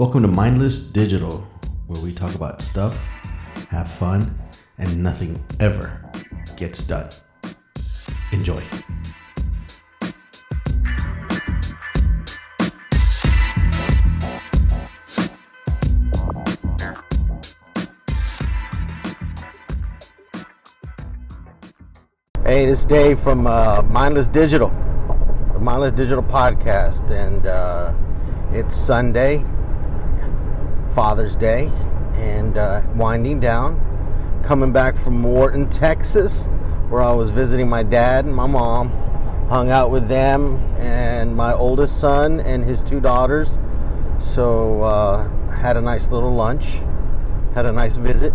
Welcome to Mindless Digital, where we talk about stuff, have fun, and nothing ever gets done. Enjoy. Hey, this is Dave from uh, Mindless Digital, the Mindless Digital podcast, and uh, it's Sunday, Father's Day, and uh, winding down. Coming back from Wharton, Texas, where I was visiting my dad and my mom, hung out with them and my oldest son and his two daughters. So uh, had a nice little lunch, had a nice visit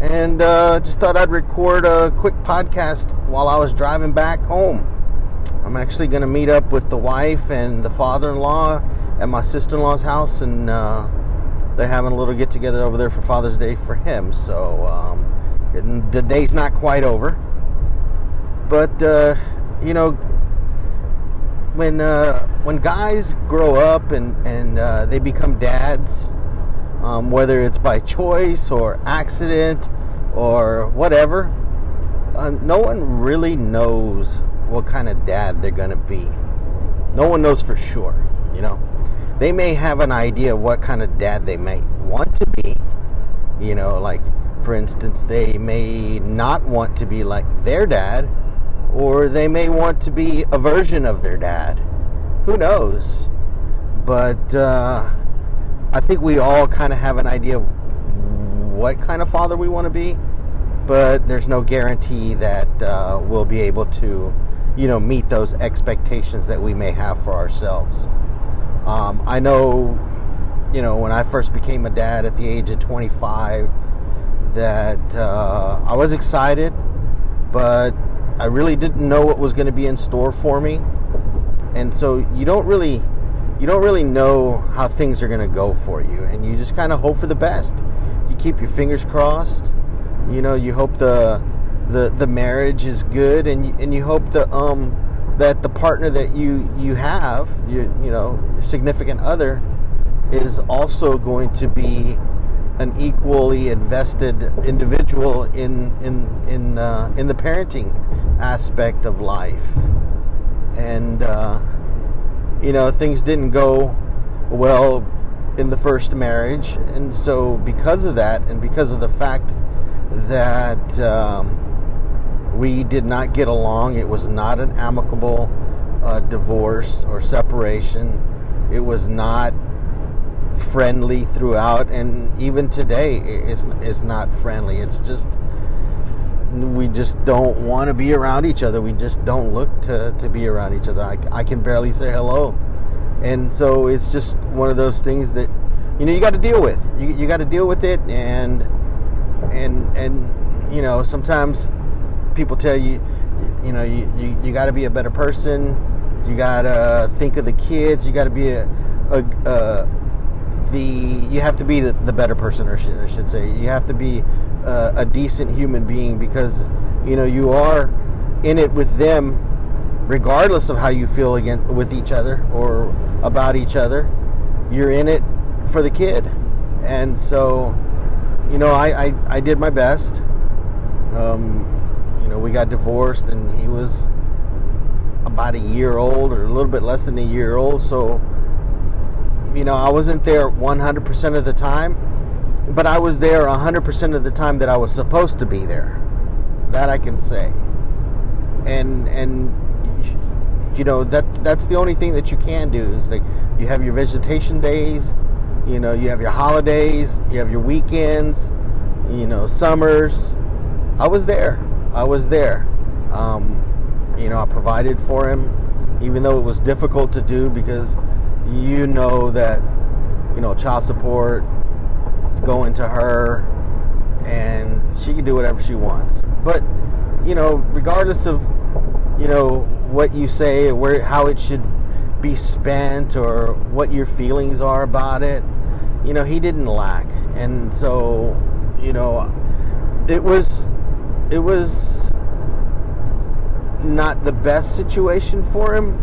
and uh, just thought I'd record a quick podcast while I was driving back home. I'm actually going to meet up with the wife and the father-in-law at my sister-in-law's house, and uh, they're having a little get-together over there for Father's Day for him. So um, the day's not quite over, but uh, you know, when uh, when guys grow up and and uh, they become dads um, whether it's by choice or accident or whatever. Uh, no one really knows what kind of dad they're to be. No one knows for sure, you know. They may have an idea of what kind of dad they might want to be, you know, like for instance, they may not want to be like their dad, or they may want to be a version of their dad. Who knows? But uh, I think we all kind of have an idea of what kind of father we want to be, but there's no guarantee that uh, we'll be able to, you know, meet those expectations that we may have for ourselves. Um, I know, you know, when I first became a dad at the age of 25, that uh, I was excited, but I really didn't know what was going to be in store for me. And so you don't really you don't really know how things are going to go for you and you just kind of hope for the best you keep your fingers crossed you know you hope the the the marriage is good and you, and you hope that um that the partner that you you have you you know your significant other is also going to be an equally invested individual in in in uh, in the parenting aspect of life and uh, you know, things didn't go well in the first marriage. And so, because of that, and because of the fact that um, we did not get along, it was not an amicable uh, divorce or separation, it was not friendly throughout, and even today, it's, it's not friendly. It's just we just don't want to be around each other. We just don't look to, to be around each other. I, I can barely say hello. And so it's just one of those things that, you know, you got to deal with. You, you got to deal with it. And, and, and, you know, sometimes people tell you, you know, you, you, you got to be a better person. You got to think of the kids. You got to be a, a, the you have to be the, the better person, or I should say, you have to be uh, a decent human being because you know you are in it with them, regardless of how you feel against with each other or about each other. You're in it for the kid, and so you know I I, I did my best. Um, we got divorced, and he was about a year old or a little bit less than a year old, so you know, I wasn't there 100% of the time, but I was there 100% of the time that I was supposed to be there. That I can say. And and you know that that's the only thing that you can do is like you have your visitation days, you know, you have your holidays, you have your weekends, you know, summers. I was there. I was there. Um, you know, I provided for him, even though it was difficult to do because you know that you know child support is going to her and she can do whatever she wants but you know regardless of you know what you say where how it should be spent or what your feelings are about it you know he didn't lack and so you know it was it was not the best situation for him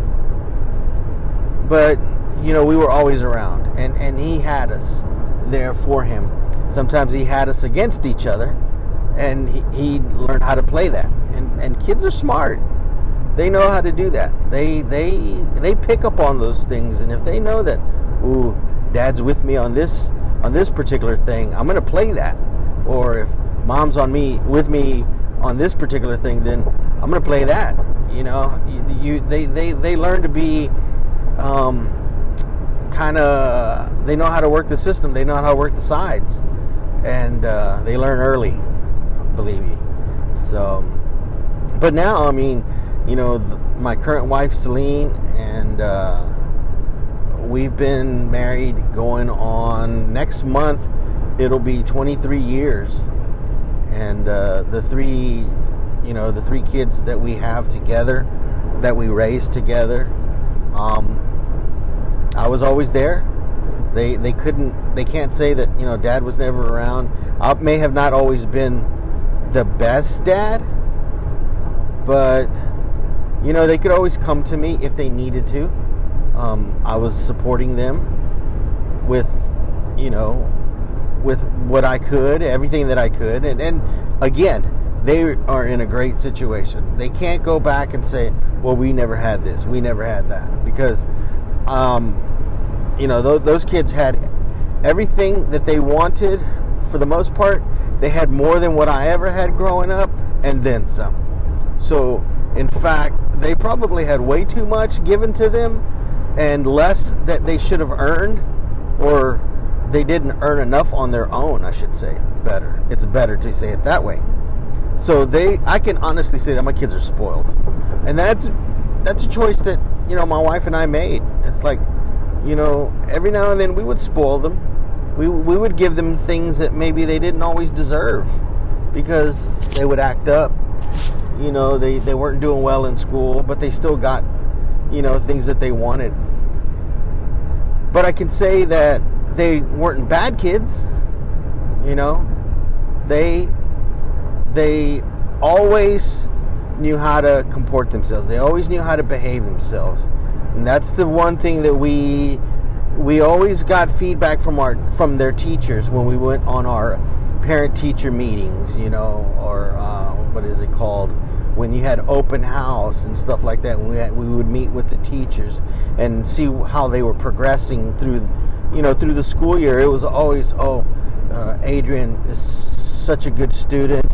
but you know, we were always around. and and he had us there for him. Sometimes he had us against each other, and he, he learned how to play that. And and kids are smart; they know how to do that. They they they pick up on those things, and if they know that, ooh, dad's with me on this on this particular thing, I'm gonna play that. Or if mom's on me with me on this particular thing, then I'm gonna play that. You know, you, you they, they they learn to be um, kind of they know how to work the system. They know how to work the sides, and uh, they learn early. Believe me. So, but now I mean, you know, my current wife Celine and. Uh, we've been married going on next month it'll be 23 years and uh, the three you know the three kids that we have together that we raised together um, i was always there. They they couldn't they can't say that you know dad was never around. I may have not always been the best dad but you know they could always come to me if they needed to. Um, i was supporting them with you know with what I could, everything that I could, and, and again, they are in a great situation. They can't go back and say, "Well, we never had this, we never had that," because, um, you know, th- those kids had everything that they wanted for the most part. They had more than what I ever had growing up, and then some. So, in fact, they probably had way too much given to them, and less that they should have earned, or they didn't earn enough on their own, I should say. Better. It's better to say it that way. So they I can honestly say that my kids are spoiled. And that's that's a choice that, you know, my wife and I made. It's like, you know, every now and then we would spoil them. We we would give them things that maybe they didn't always deserve because they would act up. You know, they, they weren't doing well in school, but they still got, you know, things that they wanted. But I can say that they weren't bad kids. You know, they they always knew how to comport themselves. They always knew how to behave themselves. And that's the one thing that we we always got feedback from our from their teachers when we went on our parent teacher meetings, you know, or uh, what is it called? When you had open house and stuff like that, we had, we would meet with the teachers and see how they were progressing through you know, through the school year, it was always, oh, uh, Adrian is such a good student.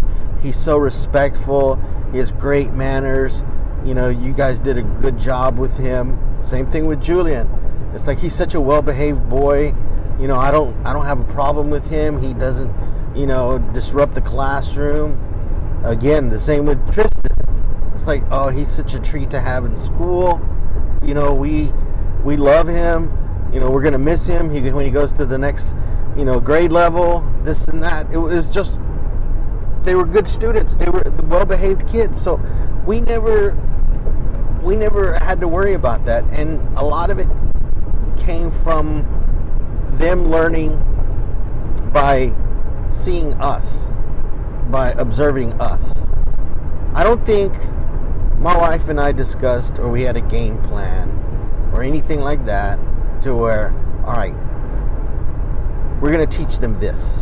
He's so respectful. He has great manners. You know, you guys did a good job with him. Same thing with Julian. It's like he's such a well-behaved boy. You know, I don't, I don't have a problem with him. He doesn't, you know, disrupt the classroom. Again, the same with Tristan. It's like, oh, he's such a treat to have in school. You know, we, we love him you know, we're going to miss him he, when he goes to the next, you know, grade level, this and that. It was just, they were good students. They were well-behaved kids. So we never, we never had to worry about that. And a lot of it came from them learning by seeing us, by observing us. I don't think my wife and I discussed or we had a game plan or anything like that to where, all right, we're going to teach them this.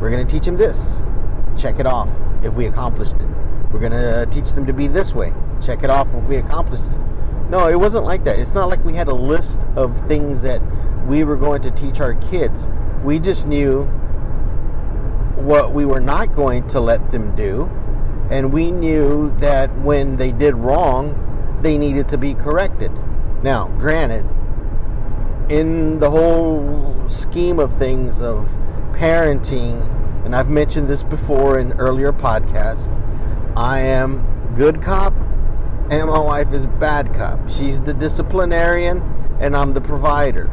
We're going to teach them this. Check it off if we accomplished it. We're going to teach them to be this way. Check it off if we accomplished it. No, it wasn't like that. It's not like we had a list of things that we were going to teach our kids. We just knew what we were not going to let them do. And we knew that when they did wrong, they needed to be corrected. Now, granted, in the whole scheme of things of parenting, and I've mentioned this before in earlier podcasts, I am good cop and my wife is bad cop. She's the disciplinarian and I'm the provider.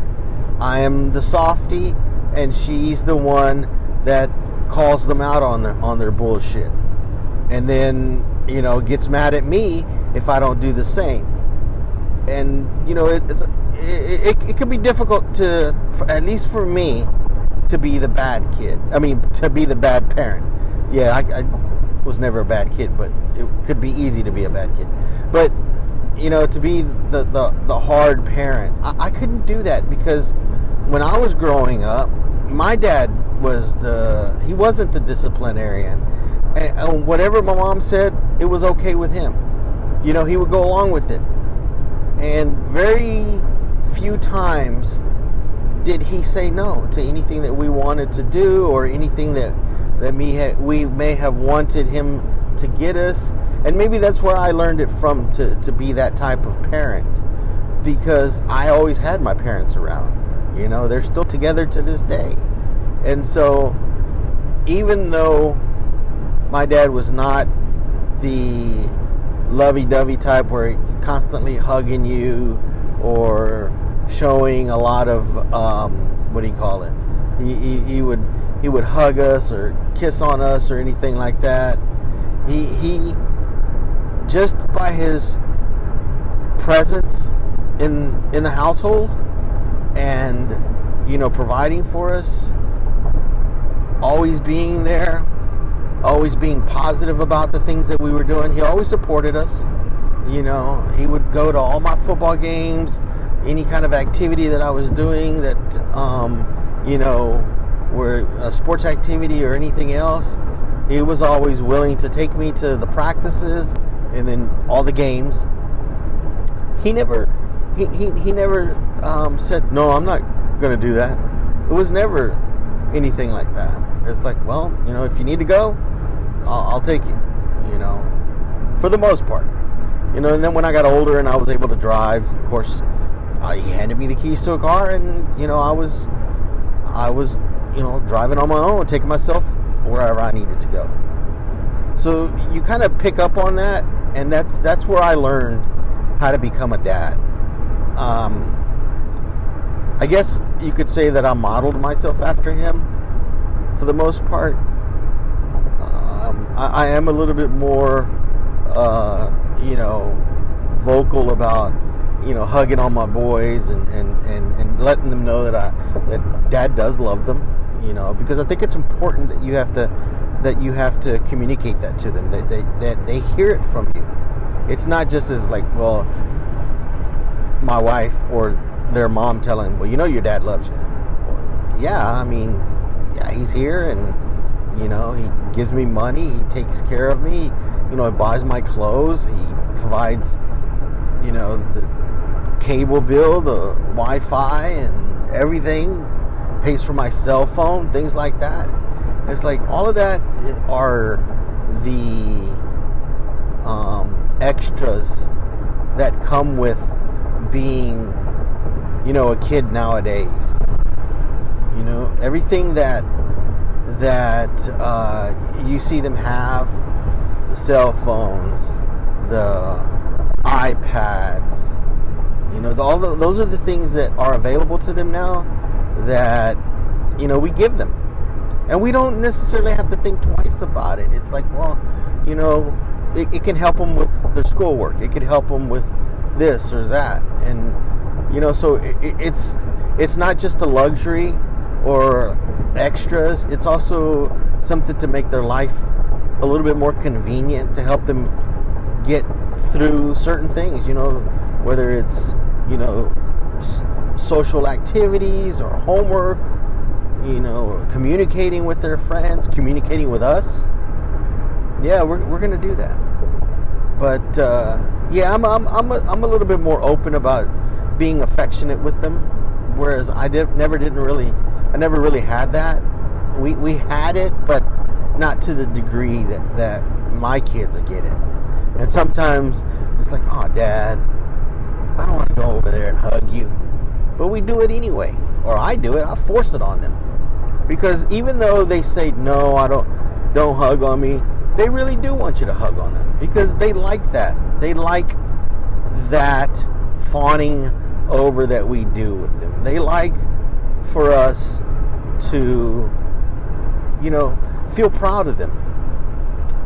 I am the softy and she's the one that calls them out on their on their bullshit. And then, you know, gets mad at me if I don't do the same. And you know, it, it's it, it, it could be difficult to, for, at least for me, to be the bad kid. I mean, to be the bad parent. Yeah, I, I was never a bad kid, but it could be easy to be a bad kid. But you know, to be the, the, the hard parent. I, I couldn't do that because when I was growing up, my dad was the, he wasn't the disciplinarian. And, and whatever my mom said, it was okay with him. You know, he would go along with it. And very few times did he say no to anything that we wanted to do or anything that that me we may have wanted him to get us. And maybe that's where I learned it from to, to be that type of parent. Because I always had my parents around you know they're still together to this day. And so even though my dad was not the lovey-dovey type where he constantly hugging you or showing a lot of um, what do you call it he, he, he would he would hug us or kiss on us or anything like that. He he just by his presence in in the household and you know providing for us, always being there, always being positive about the things that we were doing. He always supported us. You know, he would go to all my football games, any kind of activity that I was doing that um, you know were a sports activity or anything else, he was always willing to take me to the practices and then all the games. He never, he, he, he never um, said, no, I'm not going to do that. It was never anything like that. It's like, well, you know, if you need to go, I'll, I'll take you, you know, for the most part. You know, and then when I got older and I was able to drive, of course, uh, he handed me the keys to a car, and you know, I was, I was you know, driving on my own, taking myself wherever I needed to go. So you kind of pick up on that, and that's that's where I learned how to become a dad. Um, I guess you could say that I modeled myself after him for the most part. Um, I, I, am a little bit more, uh, you know, vocal about you know hugging on my boys and, and, and, and letting them know that I that dad does love them you know because i think it's important that you have to that you have to communicate that to them that they that they hear it from you. It's not just as like well my wife or their mom telling well you know your dad loves you. Well, yeah i mean yeah he's here and you know he gives me money he takes care of me you know he buys my clothes he provides you know the cable bill the wi-fi and everything pays for my cell phone, things like that. It's like all of that are the um, extras that come with being, you know, a kid nowadays. You know, everything that that uh, you see them have, the cell phones, the iPads, you know, the, all the, those are the things that are available to them now that you know we give them. And we don't necessarily have to think twice about it. It's like well you know it, it can help them with their schoolwork. It could help them with this or that. And you know so it, it's it's not just a luxury or extras it's also something to make their life a little bit more convenient to help them get through certain things you know whether it's you know social activities or homework, you know, communicating with their friends, communicating with us. Yeah, we're, we're going to do that. But uh, yeah, I'm, I'm, I'm, a, I'm a little bit more open about being affectionate with them, whereas I did, never didn't really, I never really had that. We, we had it, but not to the degree that, that my kids get it. And sometimes it's like, oh, dad, I don't want to go over there and hug you. But we do it anyway. Or I do it. I force it on them. Because even though they say no, I don't don't hug on me, they really do want you to hug on them because they like that. They like that fawning over that we do with them. They like for us to you know, feel proud of them.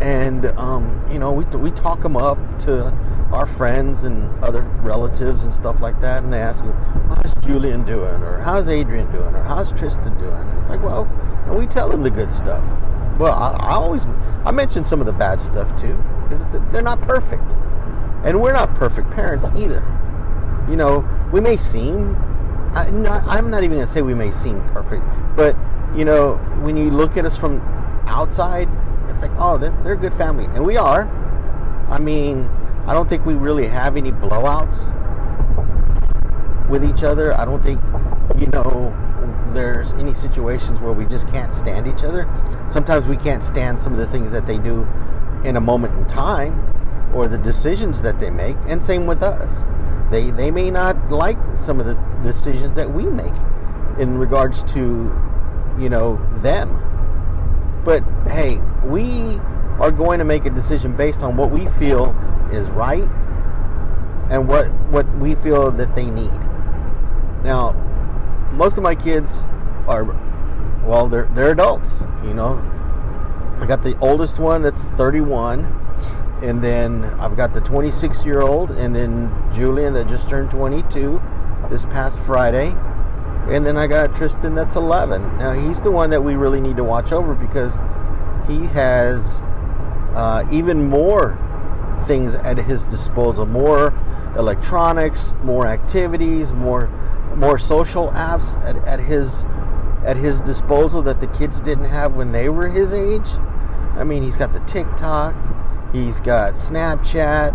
And um, you know, we we talk them up to our friends and other relatives and stuff like that, and they ask you, "How's Julian doing?" or "How's Adrian doing?" or "How's Tristan doing?" It's like, well, and we tell them the good stuff. Well, I, I always I mention some of the bad stuff too, because they're not perfect. And we're not perfect parents either. You know, we may seem, I, am not even going to say we may seem perfect, but, you know, when you look at us from outside, it's like, oh, they're, they're a good family. And we are. I mean, I don't think we really have any blowouts with each other. I don't think, you know, there's any situations where we just can't stand each other. Sometimes we can't stand some of the things that they do in a moment in time or the decisions that they make, and same with us. They they may not like some of the decisions that we make in regards to, you know, them. But hey, we are going to make a decision based on what we feel is right and what what we feel that they need. Now, most of my kids are well, they're they're adults, you know. I got the oldest one that's 31, and then I've got the 26 year old, and then Julian that just turned 22 this past Friday, and then I got Tristan that's 11. Now he's the one that we really need to watch over because he has uh, even more things at his disposal, more electronics, more activities, more more social apps at, at his at his disposal that the kids didn't have when they were his age. I mean, he's got the TikTok, he's got Snapchat,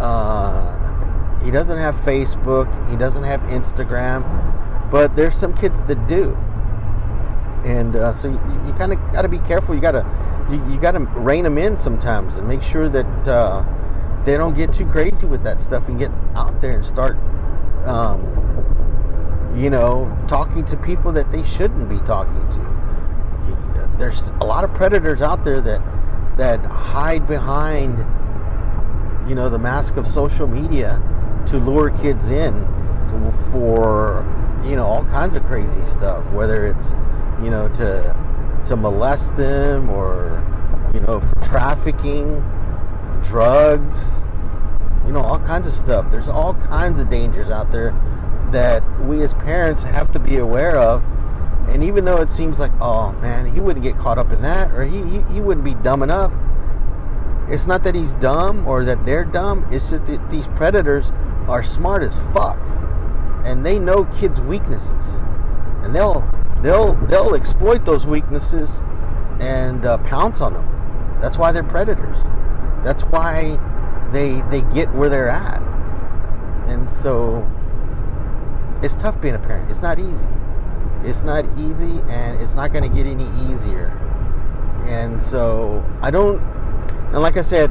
uh, he doesn't have Facebook, he doesn't have Instagram, but there's some kids that do. And uh, so you, you kind of got to be careful. You got to you, you got to rein them in sometimes and make sure that uh, they don't get too crazy with that stuff and get out there and start um, you know, talking to people that they shouldn't be talking to. There's a lot of predators out there that that hide behind, you know, the mask of social media to lure kids in to, for, you know, all kinds of crazy stuff. Whether it's, you know, to to molest them or, you know, for trafficking, drugs, you know, all kinds of stuff. There's all kinds of dangers out there that we as parents have to be aware of. And even though it seems like, oh man, he wouldn't get caught up in that, or he, he, he wouldn't be dumb enough, it's not that he's dumb or that they're dumb, it's that these predators are smart as fuck. And they know kids' weaknesses. And they'll they'll they'll exploit those weaknesses and uh, pounce on them. That's why they're predators. That's why they they get where they're at. And so it's tough being a parent. It's not easy. It's not easy, and it's not going to get any easier. And so I don't. And like I said,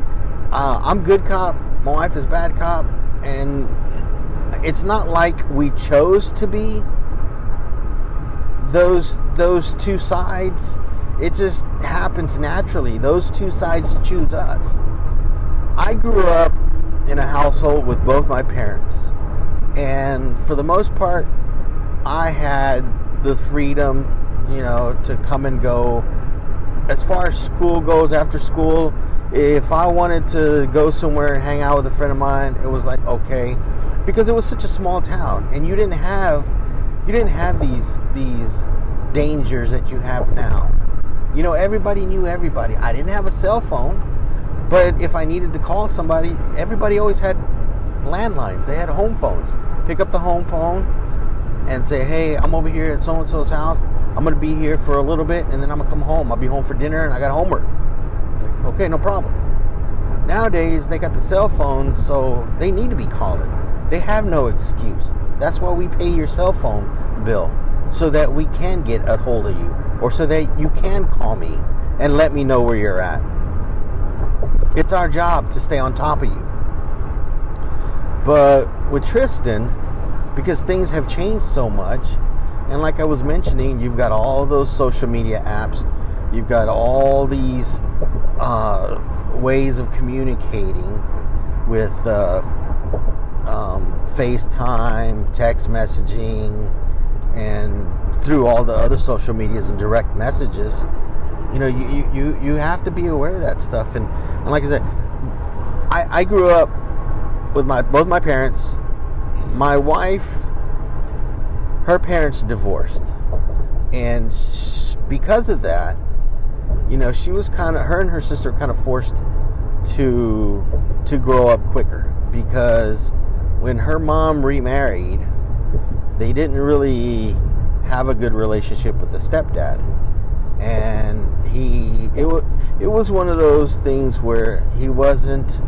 uh, I'm good cop. My wife is bad cop, and it's not like we chose to be those those two sides. It just happens naturally. Those two sides choose us. I grew up in a household with both my parents. And for the most part, I had the freedom, you know, to come and go. As far as school goes, after school, if I wanted to go somewhere and hang out with a friend of mine, it was like okay, because it was such a small town, and you didn't have you didn't have these these dangers that you have now. You know, everybody knew everybody. I didn't have a cell phone, but if I needed to call somebody, everybody always had landlines. They had home phones. Pick up the home phone and say, "Hey, I'm over here at so and so's house. I'm gonna be here for a little bit, and then I'm gonna come home. I'll be home for dinner, and I got homework." Okay, no problem. Nowadays, they got the cell phones, so they need to be calling. They have no excuse. That's why we pay your cell phone bill so that we can get a hold of you, or so that you can call me and let me know where you're at. It's our job to stay on top of you. But with Tristan, because things have changed so much, and like I was mentioning, you've got all those social media apps, you've got all these uh, ways of communicating with uh, um, FaceTime, text messaging, and through all the other social medias and direct messages. You know, you, you, you have to be aware of that stuff. And, and like I said, I, I grew up with my both my parents. My wife, her parents divorced, and she, because of that, you know, she was kind of her and her sister kind of forced to to grow up quicker. because when her mom remarried, they didn't really have a good relationship with the stepdad. And he it it was one of those things where he wasn't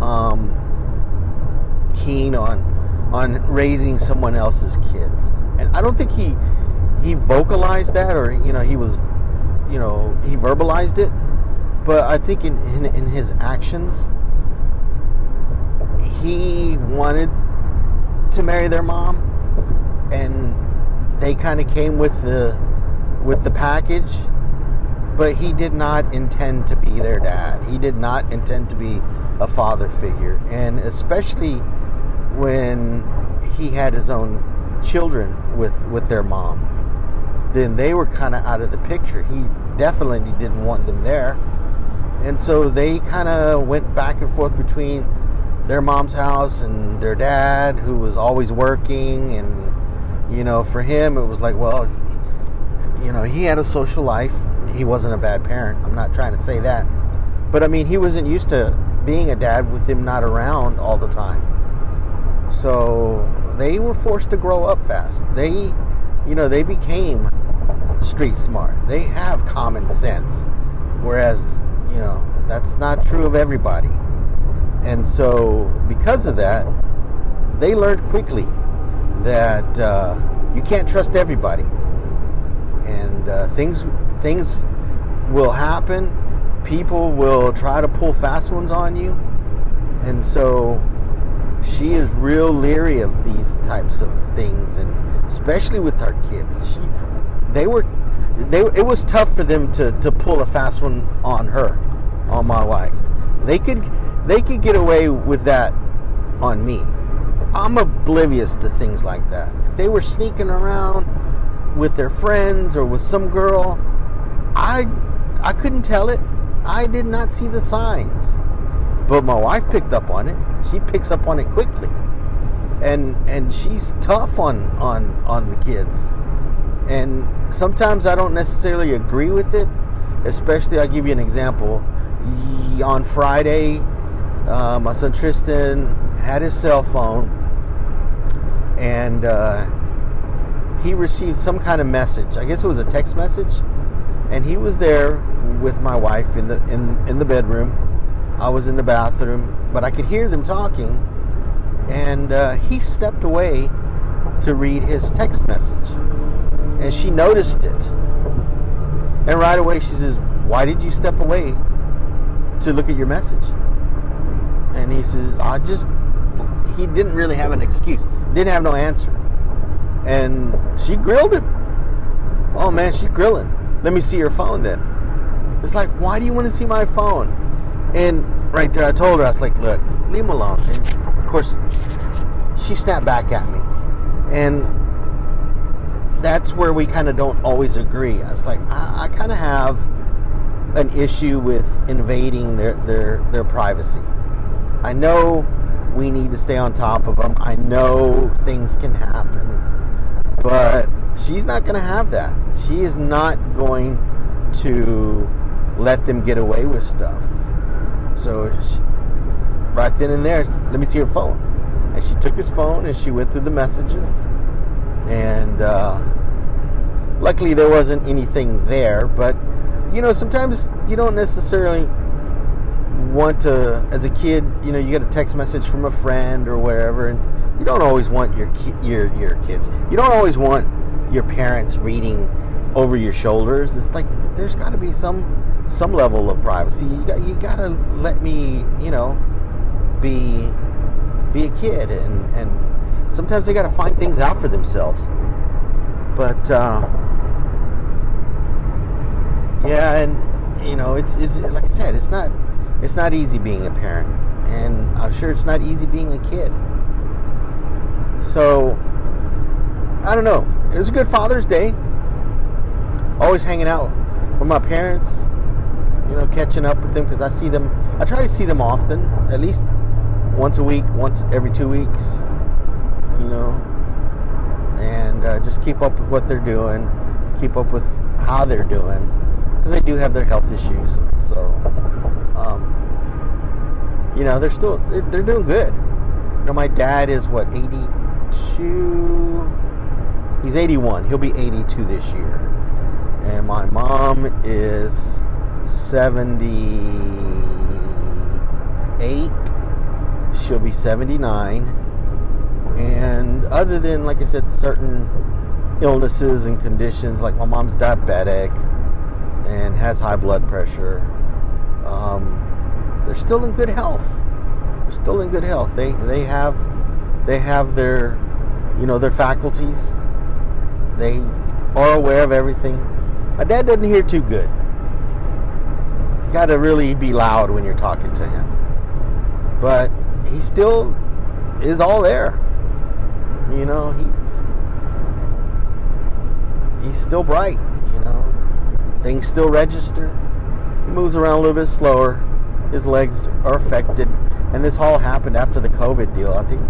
um, keen on on raising someone else's kids. And I don't think he he vocalized that or you know he was you know he verbalized it. But i think in, in, in his actions he wanted to marry their mom. And they kind of came with the with the package. But he did not intend to be their dad. He did not intend to be a father figure. And especially when he had his own children with with their mom then they were kind of out of the picture. He definitely didn't want them there. And so they kind of went back and forth between their mom's house and their dad who was always working. And you know for him it was like well you know he had a social life. He wasn't a bad parent. I'm not trying to say that. But i mean he wasn't used to being a dad with him not around all the time so they were forced to grow up fast. They you know they became street smart. They have common sense. Whereas you know that's not true of everybody. And so, because of that, they learned quickly that uh, you can't trust everybody, and uh, things things will happen. People will try to pull fast ones on you, and so she is real leery of these types of things, and especially with our kids. She, they were, they it was tough for them to to pull a fast one on her, on my wife. They could they could get away with that on me. I'm oblivious to things like that. If they were sneaking around with their friends or with some girl, I I couldn't tell it. I did not see the signs. But my wife picked up on it. She picks up on it quickly. And and she's tough on on on the kids. And sometimes I don't necessarily agree with it, especially I'll give you an example. On Friday, uh, my son Tristan had his cell phone and uh, he received some kind of message. I guess it was a text message. And he was there with my wife in the in, in the bedroom. I was in the bathroom, but I could hear them talking. And uh, he stepped away to read his text message. And she noticed it. And right away she says, Why did you step away to look at your message? And he says, I just, he didn't really have an excuse, didn't have no answer. And she grilled him. Oh man, she grilling. Let me see your phone then. It's like, why do you want to see my phone? And right there, I told her, I was like, look, leave him alone. And of course, she snapped back at me. And that's where we kind of don't always agree. I was like, I, I kind of have an issue with invading their, their, their privacy. I know we need to stay on top of them. I know things can happen. But she's not going to have that. She is not going to let them get away with stuff. So, she, right then and there, let me see your phone. And she took his phone and she went through the messages. And uh, luckily, there wasn't anything there. But, you know, sometimes you don't necessarily want to, as a kid, you know, you get a text message from a friend or wherever, and you don't always want your your your kids. You don't always want your parents reading over your shoulders. It's like there's got to be some some level of privacy. You got you got to let me, you know, be be a kid, and and sometimes they got to find things out for themselves. But uh, yeah, and you know, it's it's like I said, it's not it's not easy being a parent, and I'm sure it's not easy being a kid. So, I don't know. It was a good Father's Day. Always hanging out with my parents, you know, catching up with them because I see them. I try to see them often, at least once a week, once every two weeks, you know, and uh, just keep up with what they're doing, keep up with how they're doing because they do have their health issues. So, um, you know, they're still they're, they're doing good. You know, my dad is what 82. He's 81. He'll be 82 this year, and my mom is 78. She'll be 79. And other than, like I said, certain illnesses and conditions, like my mom's diabetic and has high blood pressure, um, they're still in good health. They're still in good health. They they have they have their you know their faculties. They are aware of everything. My dad doesn't hear too good. Got to really be loud when you're talking to him. But he still is all there. You know, he's he's still bright, you know. Things still register. He moves around a little bit slower. His legs are affected. And this all happened after the COVID deal. I think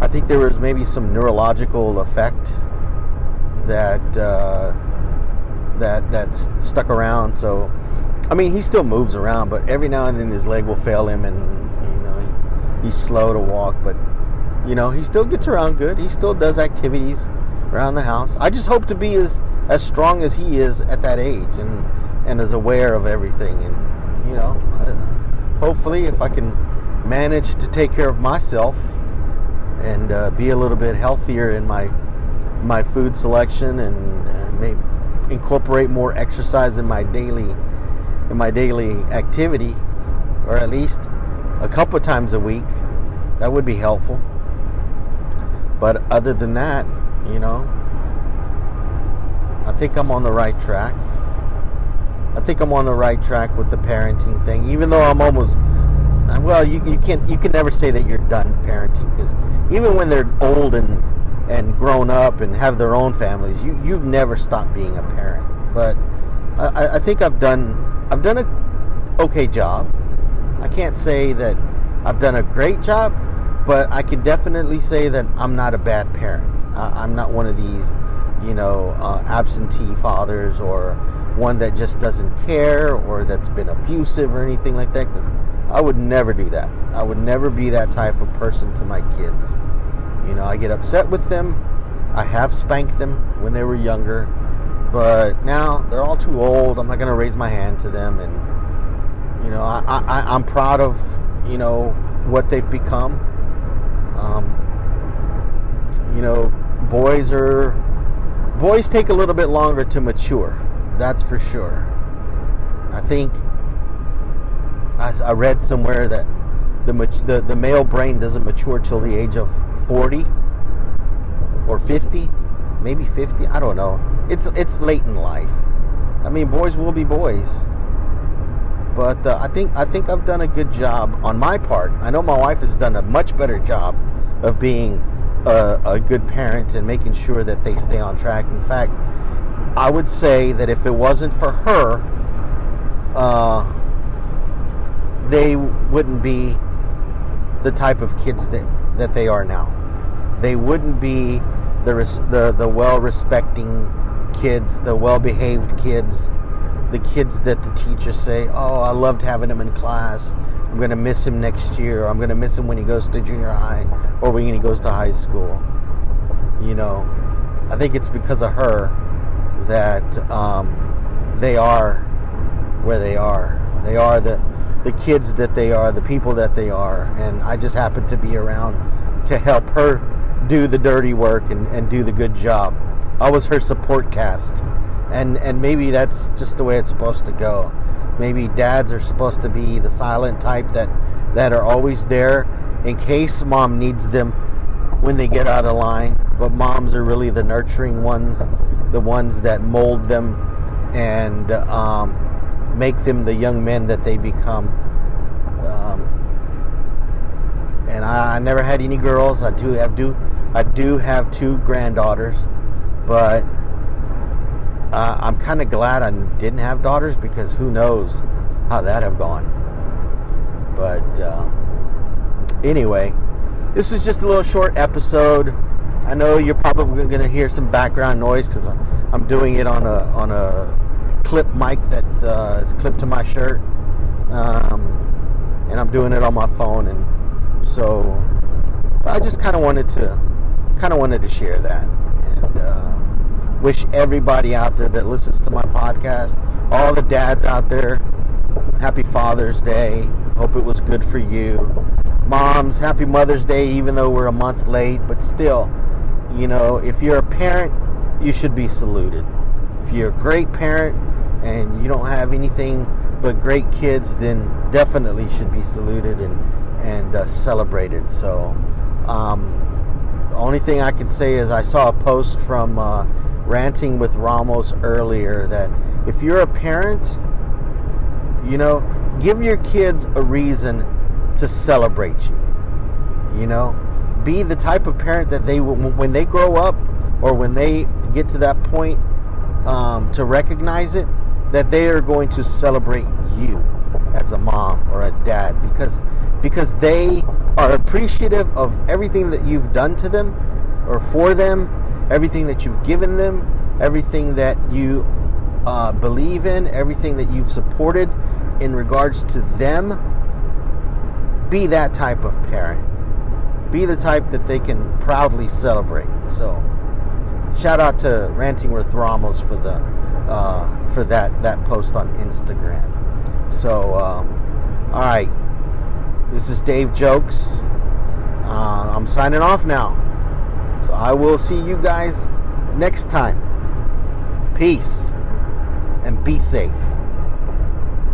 I think there was maybe some neurological effect that uh, that that stuck around. So, I mean, he still moves around, but every now and then his leg will fail him, and you know he, he's slow to walk. But you know he still gets around good. He still does activities around the house. I just hope to be as as strong as he is at that age, and and as aware of everything. And you know, hopefully, if I can manage to take care of myself and uh, be a little bit healthier in my my food selection and uh, maybe incorporate more exercise in my daily in my daily activity or at least a couple times a week that would be helpful but other than that you know I think I'm on the right track I think I'm on the right track with the parenting thing even though I'm almost well you, you can't you can never say that you're done parenting because even when they're old and and grown up and have their own families, you you never stop being a parent. But I, I think I've done I've done a okay job. I can't say that I've done a great job, but I can definitely say that I'm not a bad parent. I, am not one of these, you know, uh, absentee fathers or one that just doesn't care or that's been abusive or anything like that. Because I would never do that. I would never be that type of person to my kids. You know, I get upset with them. I have spanked them when they were younger, but now they're all too old. I'm not going to raise my hand to them, and you know, I, I I'm proud of you know what they've become. Um, you know, boys are boys take a little bit longer to mature. That's for sure. I think I, I read somewhere that the, the the male brain doesn't mature till the age of 40 or 50, maybe 50. I don't know. It's it's late in life. I mean, boys will be boys. But uh, I think I think I've done a good job on my part. I know my wife has done a much better job of being a, a good parent and making sure that they stay on track. In fact, I would say that if it wasn't for her, uh, they wouldn't be the type of kids that, that they are now they wouldn't be the the, the well respecting kids, the well behaved kids, the kids that the teachers say, "Oh, I loved having him in class. I'm going to miss him next year. I'm going to miss him when he goes to junior high or when he goes to high school." You know, I think it's because of her that um, they are where they are. They are the the kids that they are, the people that they are, and I just happen to be around to help her do the dirty work and, and do the good job. I was her support cast. And and maybe that's just the way it's supposed to go. Maybe dads are supposed to be the silent type that that are always there in case mom needs them when they get out of line. But moms are really the nurturing ones, the ones that mold them and um, make them the young men that they become. Um, and I, I, never had any girls. I do have do I do have two granddaughters, but uh, I'm kind of glad I didn't have daughters because who knows how that have gone. But um, anyway, this is just a little short episode. I know you're probably going to hear some background noise because I'm doing it on a on a clip mic that uh, is clipped to my shirt. Um, and I'm doing it on my phone, and so I just kind of wanted to kind of wanted to share that, and uh, wish everybody out there that listens to my podcast, all the dads out there, happy Father's Day. Hope it was good for you. Moms, happy Mother's Day, even though we're a month late, but still, you know, if you're a parent, you should be saluted. If you're a great parent and you don't have anything but great kids, then definitely should be saluted and and uh, celebrated. So, um, the only thing I can say is I saw a post from uh, ranting with Ramos earlier that if you're a parent, you know, give your kids a reason to celebrate you. You know, be the type of parent that they will, when they grow up or when they get to that point um, to recognize it, that they are going to celebrate you as a mom or a dad because because they are appreciative of everything that you've done to them or for them, everything that you've given them, everything that you uh, believe in, everything that you've supported in regards to them. Be that type of parent. Be the type that they can proudly celebrate. So, shout out to Ranting with Ramos for the uh, for that that post on Instagram. So, um, all right, this is Dave Jokes. Uh, I'm signing off now. So I will see you guys next time. Peace and be safe.